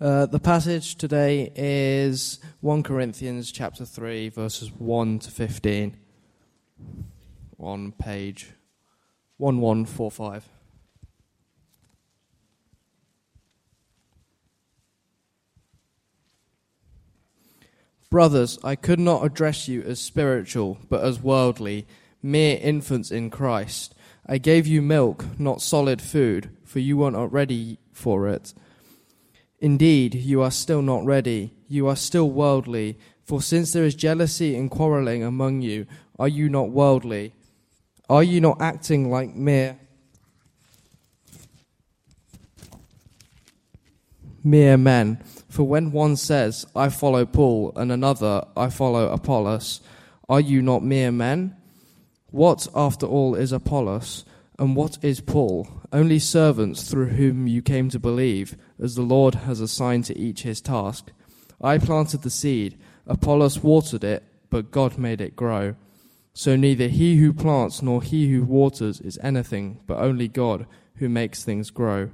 Uh, the passage today is 1 Corinthians chapter 3 verses 1 to 15 on page 1145. Brothers, I could not address you as spiritual, but as worldly, mere infants in Christ. I gave you milk, not solid food, for you were not ready for it. Indeed, you are still not ready. You are still worldly. For since there is jealousy and quarreling among you, are you not worldly? Are you not acting like mere mere men? For when one says, I follow Paul, and another, I follow Apollos, are you not mere men? What, after all, is Apollos? And what is Paul? Only servants through whom you came to believe, as the Lord has assigned to each his task. I planted the seed, Apollos watered it, but God made it grow. So neither he who plants nor he who waters is anything, but only God who makes things grow.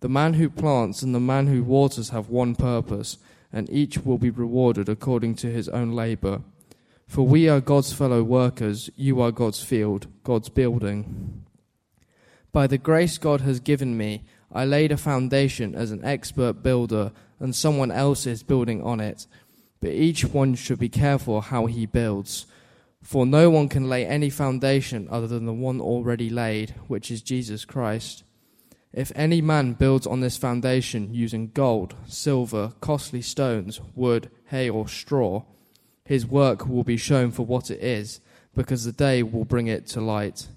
The man who plants and the man who waters have one purpose, and each will be rewarded according to his own labor. For we are God's fellow workers, you are God's field, God's building. By the grace God has given me, I laid a foundation as an expert builder, and someone else is building on it. But each one should be careful how he builds. For no one can lay any foundation other than the one already laid, which is Jesus Christ. If any man builds on this foundation using gold, silver, costly stones, wood, hay, or straw, his work will be shown for what it is, because the day will bring it to light.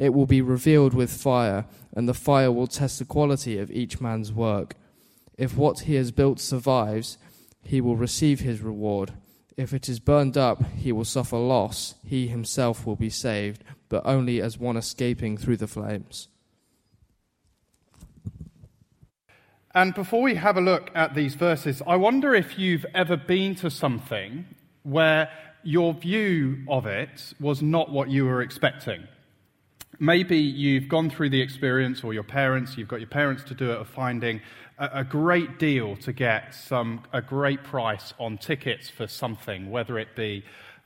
It will be revealed with fire, and the fire will test the quality of each man's work. If what he has built survives, he will receive his reward. If it is burned up, he will suffer loss. He himself will be saved, but only as one escaping through the flames. And before we have a look at these verses, I wonder if you've ever been to something where your view of it was not what you were expecting. Maybe you've gone through the experience, or your parents, you've got your parents to do it, of finding a, a great deal to get some, a great price on tickets for something, whether it be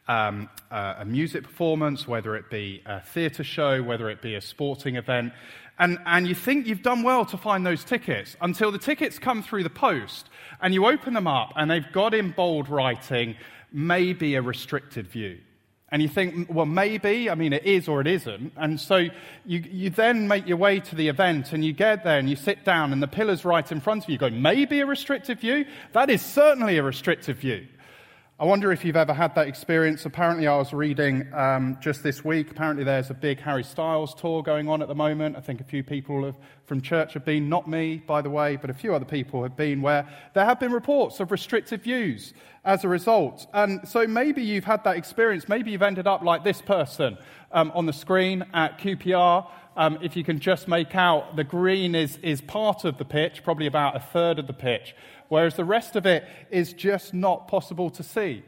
um, a music performance, whether it be a theatre show, whether it be a sporting event. And, and you think you've done well to find those tickets until the tickets come through the post and you open them up and they've got in bold writing, maybe a restricted view. And you think, well, maybe, I mean, it is or it isn't. And so you, you then make your way to the event and you get there and you sit down and the pillar's right in front of you. You go, maybe a restrictive view? That is certainly a restrictive view. I wonder if you've ever had that experience. Apparently, I was reading um, just this week. Apparently, there's a big Harry Styles tour going on at the moment. I think a few people have, from church have been, not me, by the way, but a few other people have been, where there have been reports of restrictive views as a result. And so maybe you've had that experience. Maybe you've ended up like this person um, on the screen at QPR. Um, if you can just make out, the green is, is part of the pitch, probably about a third of the pitch whereas the rest of it is just not possible to see.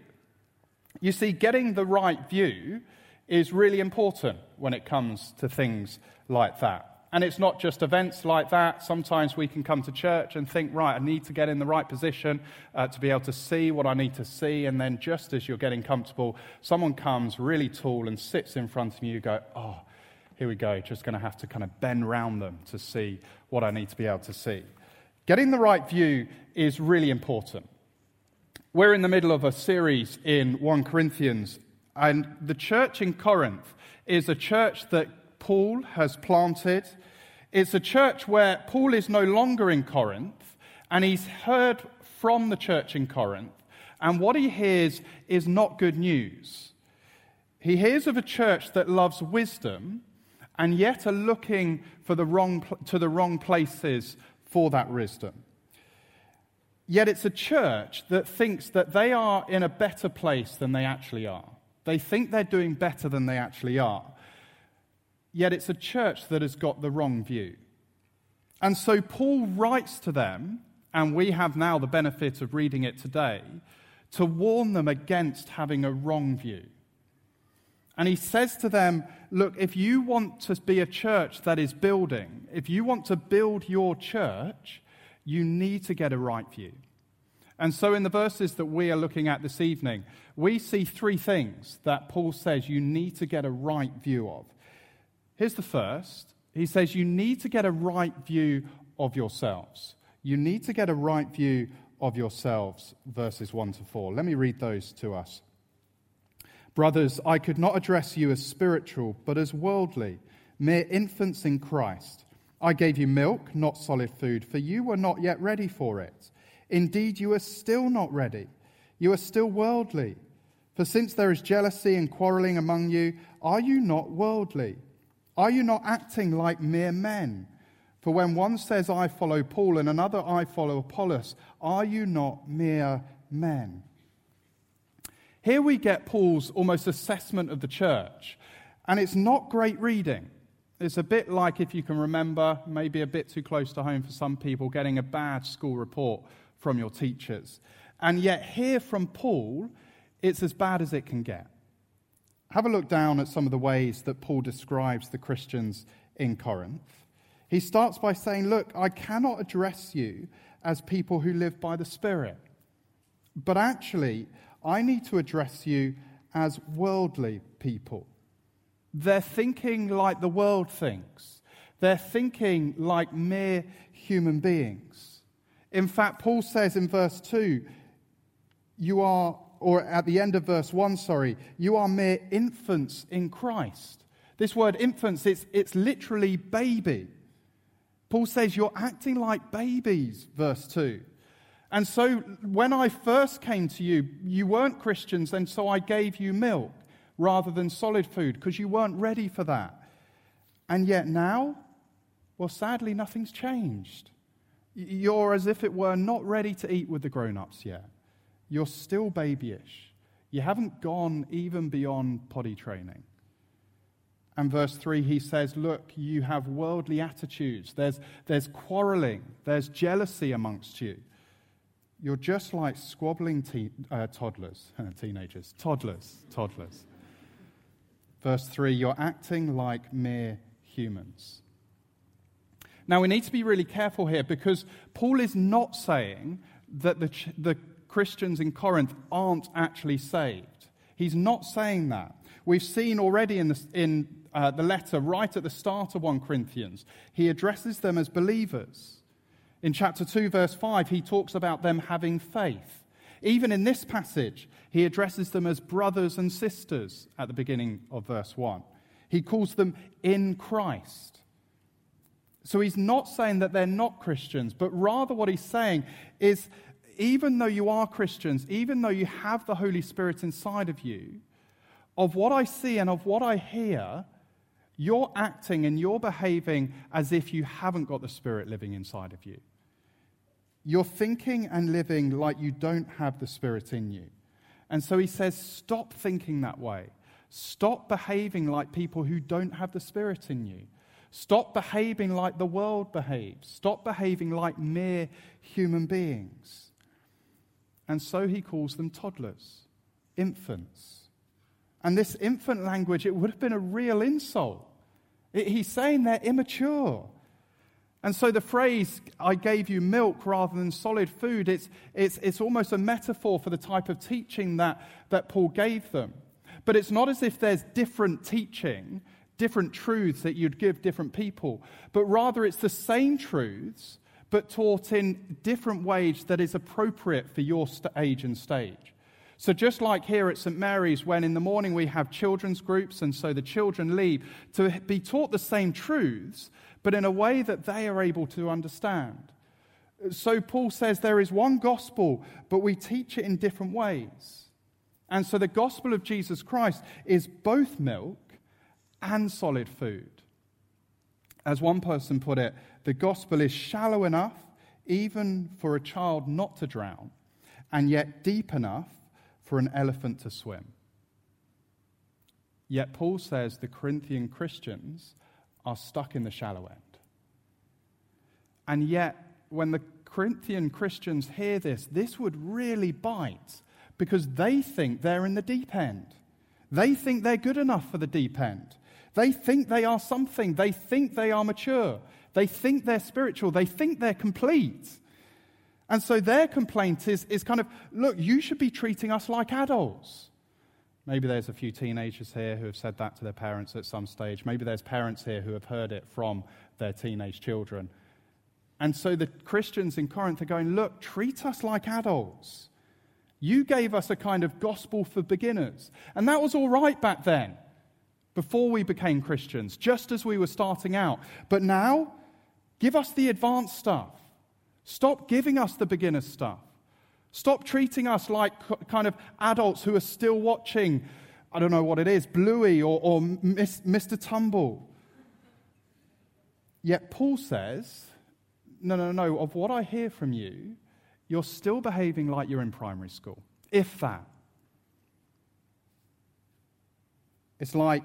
You see, getting the right view is really important when it comes to things like that. And it's not just events like that. Sometimes we can come to church and think, right, I need to get in the right position uh, to be able to see what I need to see. And then, just as you're getting comfortable, someone comes really tall and sits in front of you. You go, oh, here we go. Just going to have to kind of bend round them to see what I need to be able to see. Getting the right view is really important. We're in the middle of a series in 1 Corinthians, and the church in Corinth is a church that Paul has planted. It's a church where Paul is no longer in Corinth, and he's heard from the church in Corinth, and what he hears is not good news. He hears of a church that loves wisdom and yet are looking for the wrong, to the wrong places for that wisdom. Yet it's a church that thinks that they are in a better place than they actually are. They think they're doing better than they actually are. Yet it's a church that has got the wrong view. And so Paul writes to them, and we have now the benefit of reading it today, to warn them against having a wrong view. And he says to them, Look, if you want to be a church that is building, if you want to build your church, You need to get a right view. And so, in the verses that we are looking at this evening, we see three things that Paul says you need to get a right view of. Here's the first He says you need to get a right view of yourselves. You need to get a right view of yourselves, verses 1 to 4. Let me read those to us. Brothers, I could not address you as spiritual, but as worldly, mere infants in Christ. I gave you milk, not solid food, for you were not yet ready for it. Indeed, you are still not ready. You are still worldly. For since there is jealousy and quarreling among you, are you not worldly? Are you not acting like mere men? For when one says, I follow Paul, and another, I follow Apollos, are you not mere men? Here we get Paul's almost assessment of the church, and it's not great reading. It's a bit like, if you can remember, maybe a bit too close to home for some people, getting a bad school report from your teachers. And yet, here from Paul, it's as bad as it can get. Have a look down at some of the ways that Paul describes the Christians in Corinth. He starts by saying, Look, I cannot address you as people who live by the Spirit, but actually, I need to address you as worldly people. They're thinking like the world thinks, they're thinking like mere human beings. In fact, Paul says in verse 2, you are, or at the end of verse 1, sorry, you are mere infants in Christ. This word infants, it's, it's literally baby. Paul says you're acting like babies, verse 2. And so when I first came to you, you weren't Christians, and so I gave you milk rather than solid food because you weren't ready for that. And yet now, well, sadly, nothing's changed. You're as if it were not ready to eat with the grown ups yet. You're still babyish. You haven't gone even beyond potty training. And verse 3, he says, Look, you have worldly attitudes. There's, there's quarreling, there's jealousy amongst you. You're just like squabbling te- uh, toddlers, teenagers, toddlers, toddlers. Verse 3, you're acting like mere humans. Now, we need to be really careful here because Paul is not saying that the, the Christians in Corinth aren't actually saved. He's not saying that. We've seen already in, the, in uh, the letter, right at the start of 1 Corinthians, he addresses them as believers. In chapter 2, verse 5, he talks about them having faith. Even in this passage, he addresses them as brothers and sisters at the beginning of verse 1. He calls them in Christ. So he's not saying that they're not Christians, but rather what he's saying is even though you are Christians, even though you have the Holy Spirit inside of you, of what I see and of what I hear, you're acting and you're behaving as if you haven't got the Spirit living inside of you. You're thinking and living like you don't have the Spirit in you. And so he says, stop thinking that way. Stop behaving like people who don't have the Spirit in you. Stop behaving like the world behaves. Stop behaving like mere human beings. And so he calls them toddlers, infants. And this infant language, it would have been a real insult. He's saying they're immature. And so the phrase, I gave you milk rather than solid food, it's, it's, it's almost a metaphor for the type of teaching that, that Paul gave them. But it's not as if there's different teaching different truths that you'd give different people, but rather it's the same truths, but taught in different ways that is appropriate for your age and stage. So, just like here at St. Mary's, when in the morning we have children's groups, and so the children leave to be taught the same truths, but in a way that they are able to understand. So, Paul says there is one gospel, but we teach it in different ways. And so, the gospel of Jesus Christ is both milk and solid food. As one person put it, the gospel is shallow enough even for a child not to drown, and yet deep enough for an elephant to swim. Yet Paul says the Corinthian Christians are stuck in the shallow end. And yet, when the Corinthian Christians hear this, this would really bite because they think they're in the deep end. They think they're good enough for the deep end. They think they are something. They think they are mature. They think they're spiritual. They think they're complete. And so their complaint is, is kind of look, you should be treating us like adults. Maybe there's a few teenagers here who have said that to their parents at some stage. Maybe there's parents here who have heard it from their teenage children. And so the Christians in Corinth are going, look, treat us like adults. You gave us a kind of gospel for beginners. And that was all right back then, before we became Christians, just as we were starting out. But now, give us the advanced stuff. Stop giving us the beginner stuff. Stop treating us like kind of adults who are still watching, I don't know what it is, Bluey or, or Mr. Tumble. Yet Paul says, no, no, no, of what I hear from you, you're still behaving like you're in primary school, if that. It's like,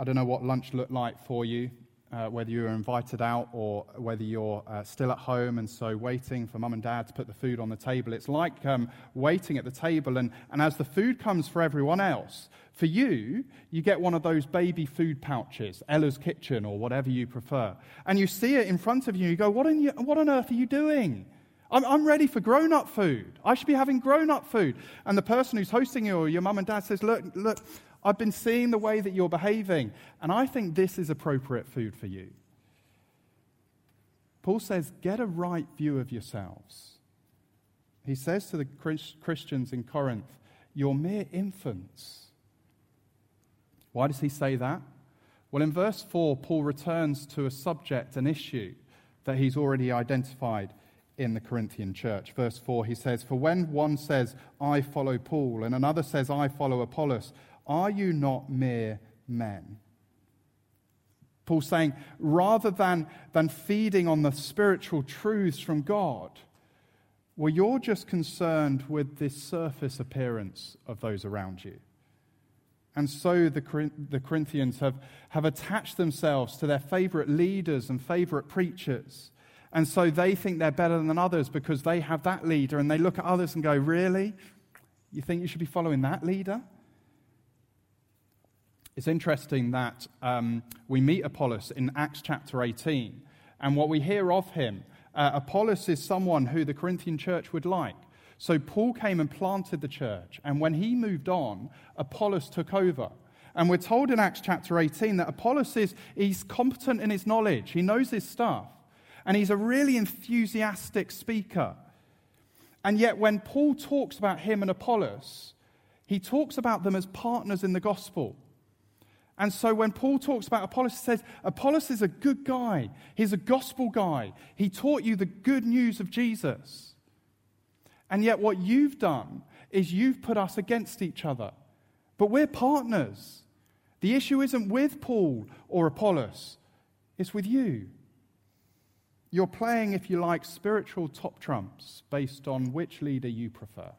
I don't know what lunch looked like for you uh, whether you're invited out or whether you're uh, still at home and so waiting for mum and dad to put the food on the table. It's like um, waiting at the table, and, and as the food comes for everyone else, for you, you get one of those baby food pouches, Ella's Kitchen or whatever you prefer, and you see it in front of you, you go, What on, you, what on earth are you doing? I'm, I'm ready for grown up food. I should be having grown up food. And the person who's hosting you or your mum and dad says, Look, look, I've been seeing the way that you're behaving, and I think this is appropriate food for you. Paul says, get a right view of yourselves. He says to the Christians in Corinth, you're mere infants. Why does he say that? Well, in verse 4, Paul returns to a subject, an issue that he's already identified in the Corinthian church. Verse 4, he says, For when one says, I follow Paul, and another says, I follow Apollos, are you not mere men? Paul's saying, rather than, than feeding on the spiritual truths from God, well, you're just concerned with the surface appearance of those around you. And so the, the Corinthians have, have attached themselves to their favorite leaders and favorite preachers. And so they think they're better than others because they have that leader. And they look at others and go, Really? You think you should be following that leader? It's interesting that um, we meet Apollos in Acts chapter 18, and what we hear of him, uh, Apollos is someone who the Corinthian church would like. So Paul came and planted the church, and when he moved on, Apollos took over. And we're told in Acts chapter 18 that Apollos is he's competent in his knowledge, he knows his stuff, and he's a really enthusiastic speaker. And yet, when Paul talks about him and Apollos, he talks about them as partners in the gospel. And so when Paul talks about Apollos, he says, Apollos is a good guy. He's a gospel guy. He taught you the good news of Jesus. And yet, what you've done is you've put us against each other. But we're partners. The issue isn't with Paul or Apollos, it's with you. You're playing, if you like, spiritual top trumps based on which leader you prefer.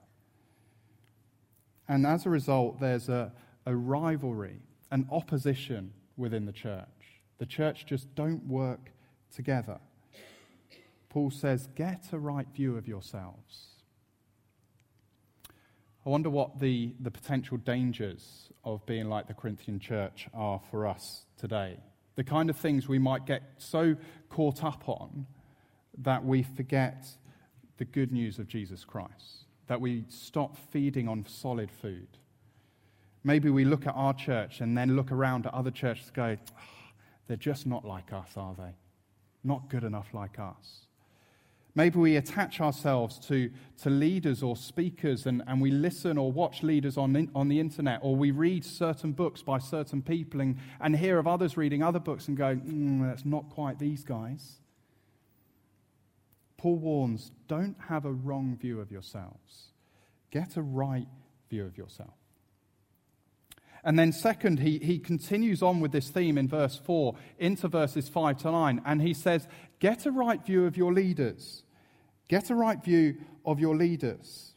And as a result, there's a, a rivalry an opposition within the church. The church just don't work together. Paul says, get a right view of yourselves. I wonder what the, the potential dangers of being like the Corinthian church are for us today. The kind of things we might get so caught up on that we forget the good news of Jesus Christ, that we stop feeding on solid food. Maybe we look at our church and then look around at other churches and go, oh, they're just not like us, are they? Not good enough like us. Maybe we attach ourselves to, to leaders or speakers and, and we listen or watch leaders on, on the internet or we read certain books by certain people and, and hear of others reading other books and go, mm, that's not quite these guys. Paul warns don't have a wrong view of yourselves, get a right view of yourself. And then, second, he, he continues on with this theme in verse 4 into verses 5 to 9. And he says, Get a right view of your leaders. Get a right view of your leaders.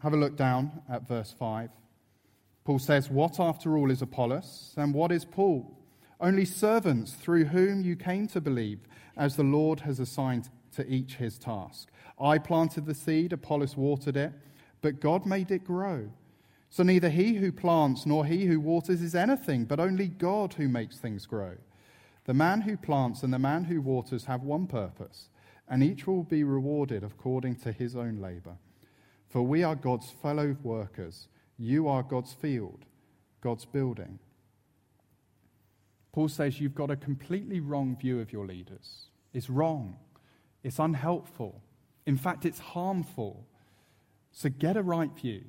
Have a look down at verse 5. Paul says, What after all is Apollos, and what is Paul? Only servants through whom you came to believe, as the Lord has assigned to each his task. I planted the seed, Apollos watered it, but God made it grow. So neither he who plants nor he who waters is anything, but only God who makes things grow. The man who plants and the man who waters have one purpose, and each will be rewarded according to his own labor. For we are God's fellow workers. You are God's field, God's building. Paul says you've got a completely wrong view of your leaders. It's wrong, it's unhelpful. In fact, it's harmful. So get a right view.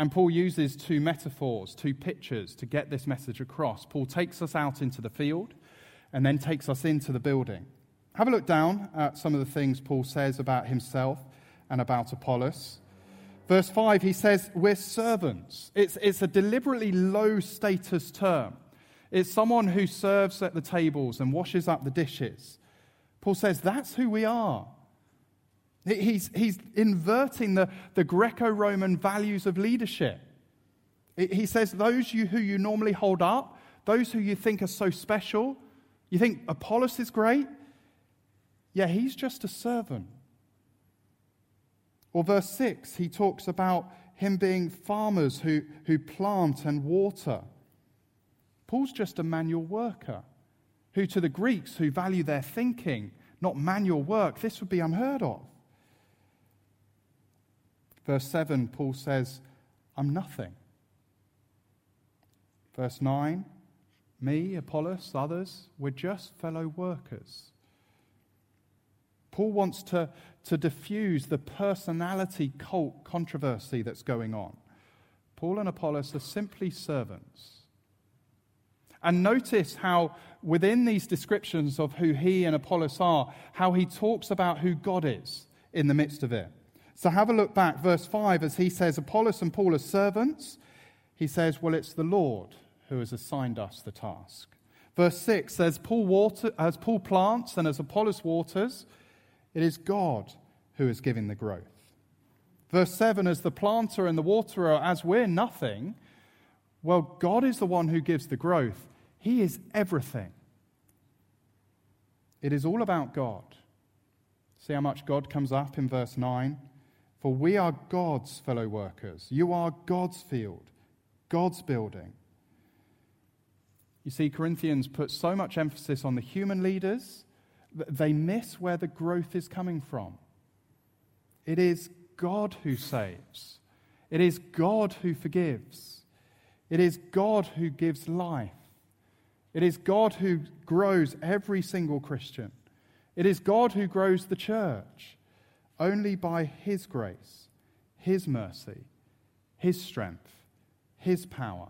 And Paul uses two metaphors, two pictures to get this message across. Paul takes us out into the field and then takes us into the building. Have a look down at some of the things Paul says about himself and about Apollos. Verse 5, he says, We're servants. It's, it's a deliberately low status term. It's someone who serves at the tables and washes up the dishes. Paul says, That's who we are. He's, he's inverting the, the Greco Roman values of leadership. He says, Those you, who you normally hold up, those who you think are so special, you think Apollos is great? Yeah, he's just a servant. Or verse 6, he talks about him being farmers who, who plant and water. Paul's just a manual worker, who to the Greeks who value their thinking, not manual work, this would be unheard of. Verse 7, Paul says, I'm nothing. Verse 9, me, Apollos, others, we're just fellow workers. Paul wants to, to diffuse the personality cult controversy that's going on. Paul and Apollos are simply servants. And notice how, within these descriptions of who he and Apollos are, how he talks about who God is in the midst of it. So have a look back, verse 5, as he says, Apollos and Paul are servants. He says, Well, it's the Lord who has assigned us the task. Verse 6 says, Paul water, as Paul plants and as Apollos waters, it is God who is giving the growth. Verse 7 As the planter and the waterer, as we're nothing, well, God is the one who gives the growth. He is everything. It is all about God. See how much God comes up in verse 9? For we are God's fellow workers. You are God's field, God's building. You see, Corinthians put so much emphasis on the human leaders that they miss where the growth is coming from. It is God who saves, it is God who forgives, it is God who gives life, it is God who grows every single Christian, it is God who grows the church. Only by His grace, His mercy, His strength, His power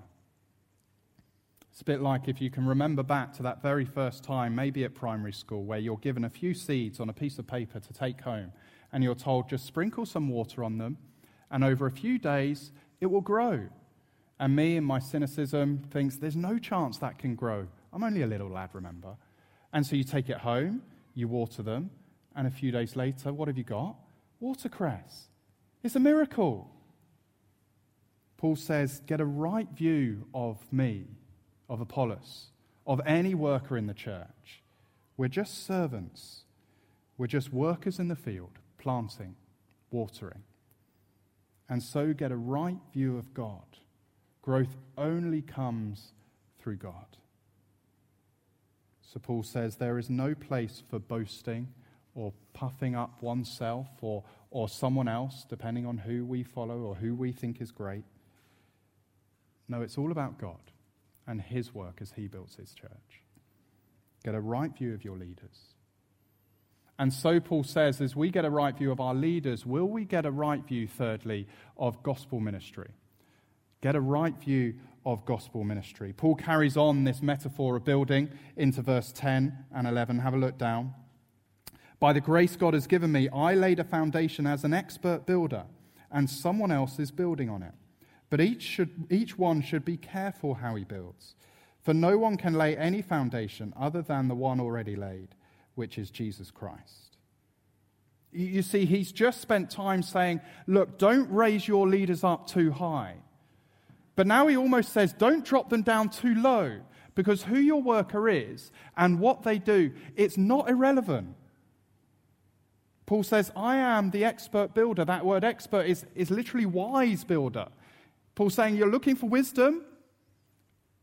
it's a bit like if you can remember back to that very first time, maybe at primary school, where you're given a few seeds on a piece of paper to take home, and you're told just sprinkle some water on them, and over a few days it will grow. And me, in my cynicism, thinks there's no chance that can grow. I'm only a little lad, remember? And so you take it home, you water them, and a few days later, what have you got? Watercress. It's a miracle. Paul says, Get a right view of me of Apollos, of any worker in the church. We're just servants. We're just workers in the field, planting, watering. And so get a right view of God. Growth only comes through God. So Paul says there is no place for boasting or puffing up oneself or, or someone else, depending on who we follow or who we think is great. No, it's all about God and his work as he builds his church. Get a right view of your leaders. And so Paul says, as we get a right view of our leaders, will we get a right view, thirdly, of gospel ministry? Get a right view of gospel ministry. Paul carries on this metaphor of building into verse 10 and 11. Have a look down. By the grace God has given me, I laid a foundation as an expert builder, and someone else is building on it. But each, should, each one should be careful how he builds. For no one can lay any foundation other than the one already laid, which is Jesus Christ. You see, he's just spent time saying, Look, don't raise your leaders up too high. But now he almost says, Don't drop them down too low, because who your worker is and what they do, it's not irrelevant. Paul says, I am the expert builder. That word expert is, is literally wise builder. Paul saying, You're looking for wisdom?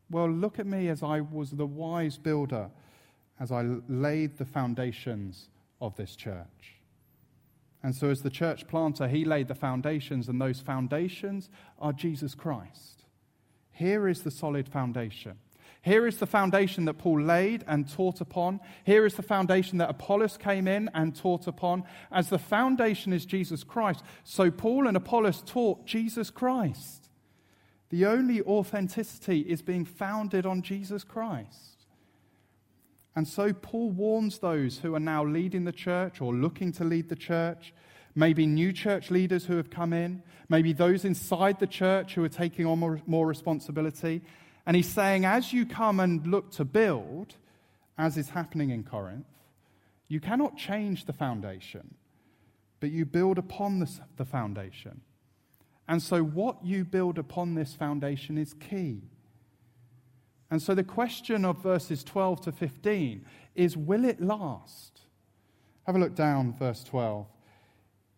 Well, look at me as I was the wise builder, as I laid the foundations of this church. And so, as the church planter, he laid the foundations, and those foundations are Jesus Christ. Here is the solid foundation. Here is the foundation that Paul laid and taught upon. Here is the foundation that Apollos came in and taught upon. As the foundation is Jesus Christ, so Paul and Apollos taught Jesus Christ. The only authenticity is being founded on Jesus Christ. And so Paul warns those who are now leading the church or looking to lead the church, maybe new church leaders who have come in, maybe those inside the church who are taking on more, more responsibility. And he's saying, as you come and look to build, as is happening in Corinth, you cannot change the foundation, but you build upon the, the foundation. And so, what you build upon this foundation is key. And so, the question of verses 12 to 15 is will it last? Have a look down, verse 12.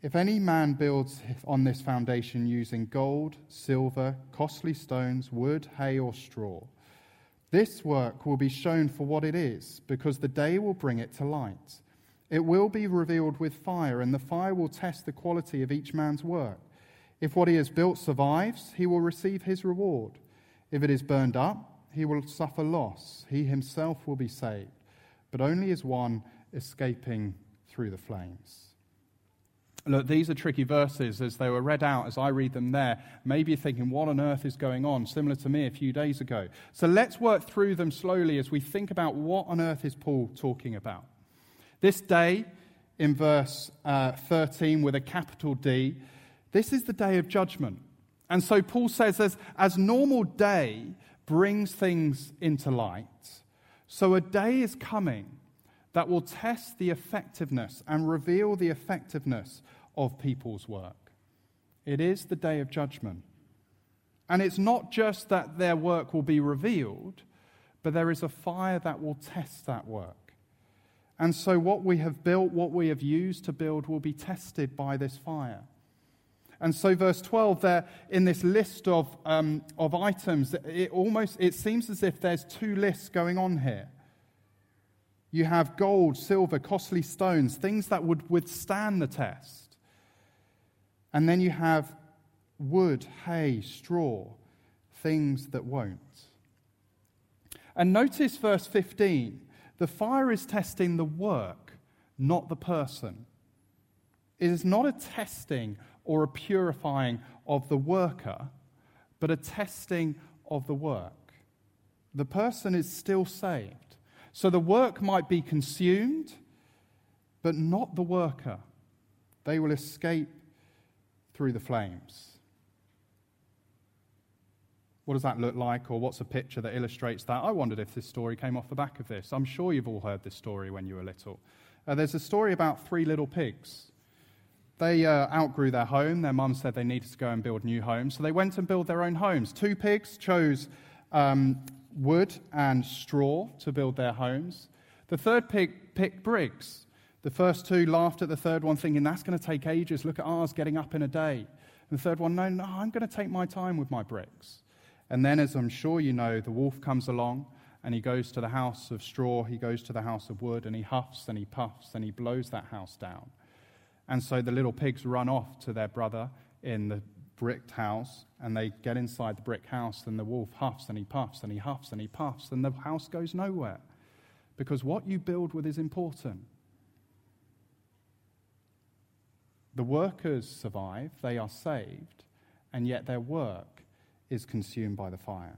If any man builds on this foundation using gold, silver, costly stones, wood, hay, or straw, this work will be shown for what it is, because the day will bring it to light. It will be revealed with fire, and the fire will test the quality of each man's work. If what he has built survives, he will receive his reward. If it is burned up, he will suffer loss. He himself will be saved, but only as one escaping through the flames. Look, these are tricky verses as they were read out as I read them there. Maybe you're thinking, what on earth is going on? Similar to me a few days ago. So let's work through them slowly as we think about what on earth is Paul talking about. This day, in verse uh, 13, with a capital D, this is the day of judgment. And so Paul says, as, as normal day brings things into light, so a day is coming that will test the effectiveness and reveal the effectiveness of people's work. It is the day of judgment. And it's not just that their work will be revealed, but there is a fire that will test that work. And so, what we have built, what we have used to build, will be tested by this fire. And so, verse 12, there in this list of, um, of items, it almost it seems as if there's two lists going on here. You have gold, silver, costly stones, things that would withstand the test. And then you have wood, hay, straw, things that won't. And notice verse 15 the fire is testing the work, not the person. It is not a testing or a purifying of the worker, but a testing of the work. The person is still saved. So the work might be consumed, but not the worker. They will escape through the flames. What does that look like, or what's a picture that illustrates that? I wondered if this story came off the back of this. I'm sure you've all heard this story when you were little. Uh, there's a story about three little pigs. They uh, outgrew their home. Their mum said they needed to go and build new homes. So they went and built their own homes. Two pigs chose um, wood and straw to build their homes. The third pig picked bricks. The first two laughed at the third one, thinking, that's going to take ages. Look at ours getting up in a day. And the third one, no, no, I'm going to take my time with my bricks. And then, as I'm sure you know, the wolf comes along and he goes to the house of straw, he goes to the house of wood, and he huffs and he puffs and he blows that house down. And so the little pigs run off to their brother in the bricked house and they get inside the brick house and the wolf huffs and he puffs and he huffs and he puffs and the house goes nowhere because what you build with is important. The workers survive, they are saved, and yet their work is consumed by the fire.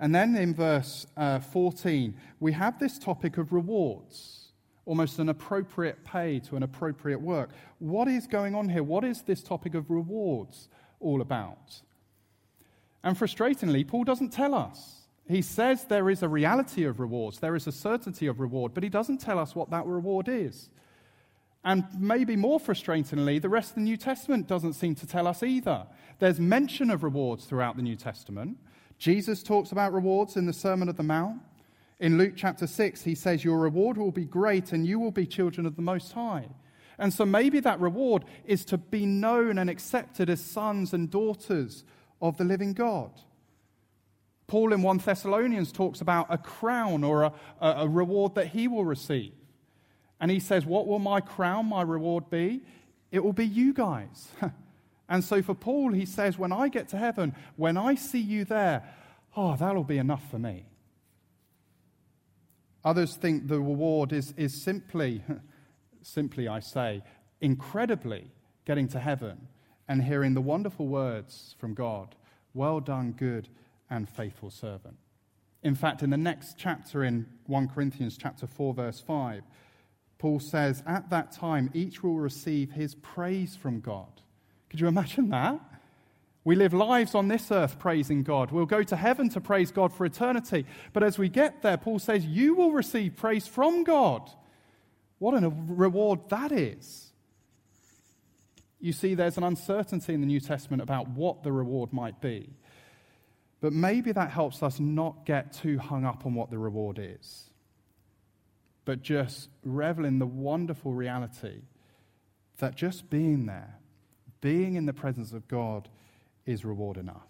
And then in verse uh, 14, we have this topic of rewards almost an appropriate pay to an appropriate work. What is going on here? What is this topic of rewards all about? And frustratingly, Paul doesn't tell us. He says there is a reality of rewards, there is a certainty of reward, but he doesn't tell us what that reward is. And maybe more frustratingly, the rest of the New Testament doesn't seem to tell us either. There's mention of rewards throughout the New Testament. Jesus talks about rewards in the Sermon of the Mount. In Luke chapter 6, he says, Your reward will be great and you will be children of the Most High. And so maybe that reward is to be known and accepted as sons and daughters of the living God. Paul in 1 Thessalonians talks about a crown or a, a, reward that he will receive. And he says, What will my crown, my reward be? It will be you guys. and so for Paul, he says, When I get to heaven, when I see you there, oh, that'll be enough for me. Others think the reward is, is simply, simply, I say, incredibly getting to heaven and hearing the wonderful words from God Well done, good and faithful servant. In fact, in the next chapter in 1 Corinthians chapter 4 verse 5, Paul says, "At that time each will receive his praise from God." Could you imagine that? We live lives on this earth praising God. We'll go to heaven to praise God for eternity. But as we get there, Paul says, You will receive praise from God. What a reward that is. You see, there's an uncertainty in the New Testament about what the reward might be. But maybe that helps us not get too hung up on what the reward is, but just revel in the wonderful reality that just being there, being in the presence of God, is reward enough.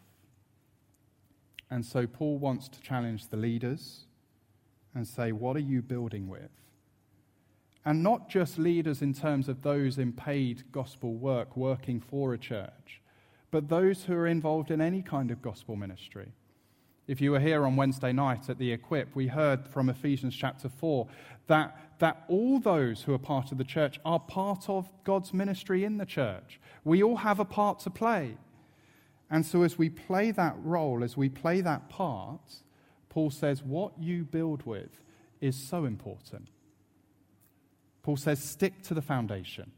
And so Paul wants to challenge the leaders and say, What are you building with? And not just leaders in terms of those in paid gospel work, working for a church, but those who are involved in any kind of gospel ministry. If you were here on Wednesday night at the Equip, we heard from Ephesians chapter 4 that, that all those who are part of the church are part of God's ministry in the church. We all have a part to play. And so, as we play that role, as we play that part, Paul says, what you build with is so important. Paul says, stick to the foundation,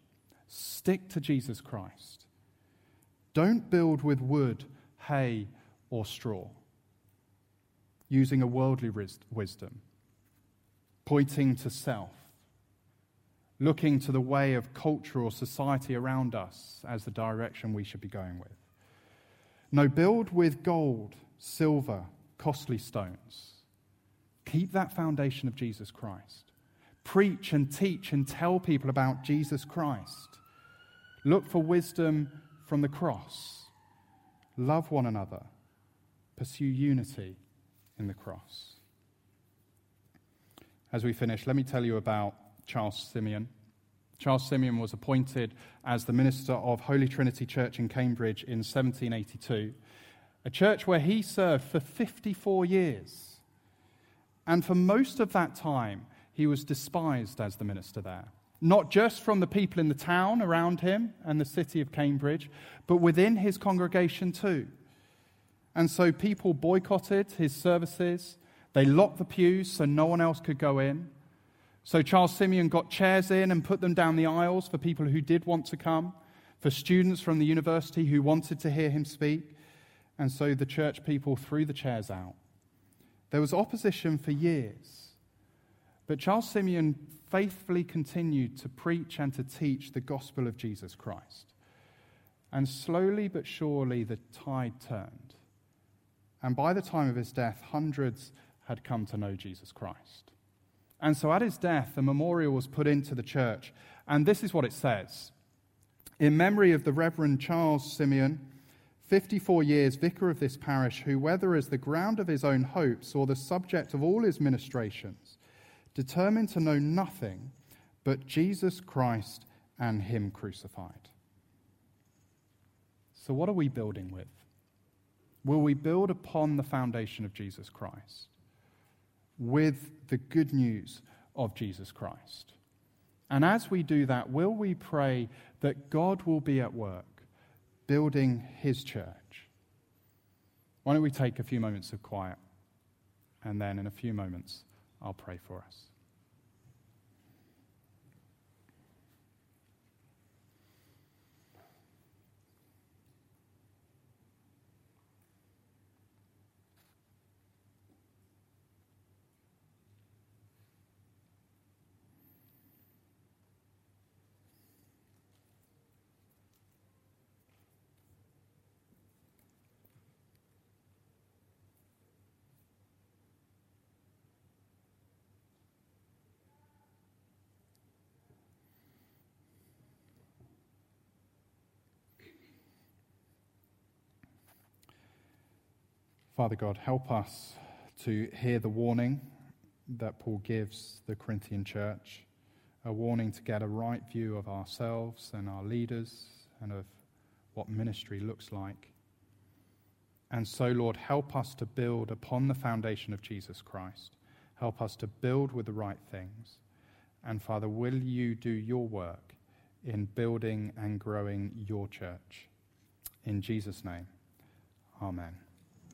stick to Jesus Christ. Don't build with wood, hay, or straw, using a worldly wisdom, pointing to self, looking to the way of culture or society around us as the direction we should be going with. No, build with gold, silver, costly stones. Keep that foundation of Jesus Christ. Preach and teach and tell people about Jesus Christ. Look for wisdom from the cross. Love one another. Pursue unity in the cross. As we finish, let me tell you about Charles Simeon. Charles Simeon was appointed as the minister of Holy Trinity Church in Cambridge in 1782, a church where he served for 54 years. And for most of that time, he was despised as the minister there not just from the people in the town around him and the city of Cambridge, but within his congregation too. And so people boycotted his services. They locked the pews so no one else could go in. So Charles Simeon got chairs in and put them down the aisles for people who did want to come, for students from the university who wanted to hear him speak. And so the church people threw the chairs out. There was opposition for years. But Charles Simeon faithfully continued to preach and to teach the gospel of Jesus Christ. And slowly but surely the tide turned. And by the time of his death, hundreds had come to know Jesus Christ. And so at his death, a memorial was put into the church. And this is what it says In memory of the Reverend Charles Simeon, 54 years vicar of this parish, who, whether as the ground of his own hopes or the subject of all his ministrations, determined to know nothing but Jesus Christ and Him crucified. So, what are we building with? Will we build upon the foundation of Jesus Christ with the good news of Jesus Christ? And as we do that, will we pray that God will be at work building His church? Why don't we take a few moments of quiet and then in a few moments I'll pray for us. Father God, help us to hear the warning that Paul gives the Corinthian church a warning to get a right view of ourselves and our leaders and of what ministry looks like. And so, Lord, help us to build upon the foundation of Jesus Christ. Help us to build with the right things. And Father, will you do your work in building and growing your church? In Jesus' name, amen.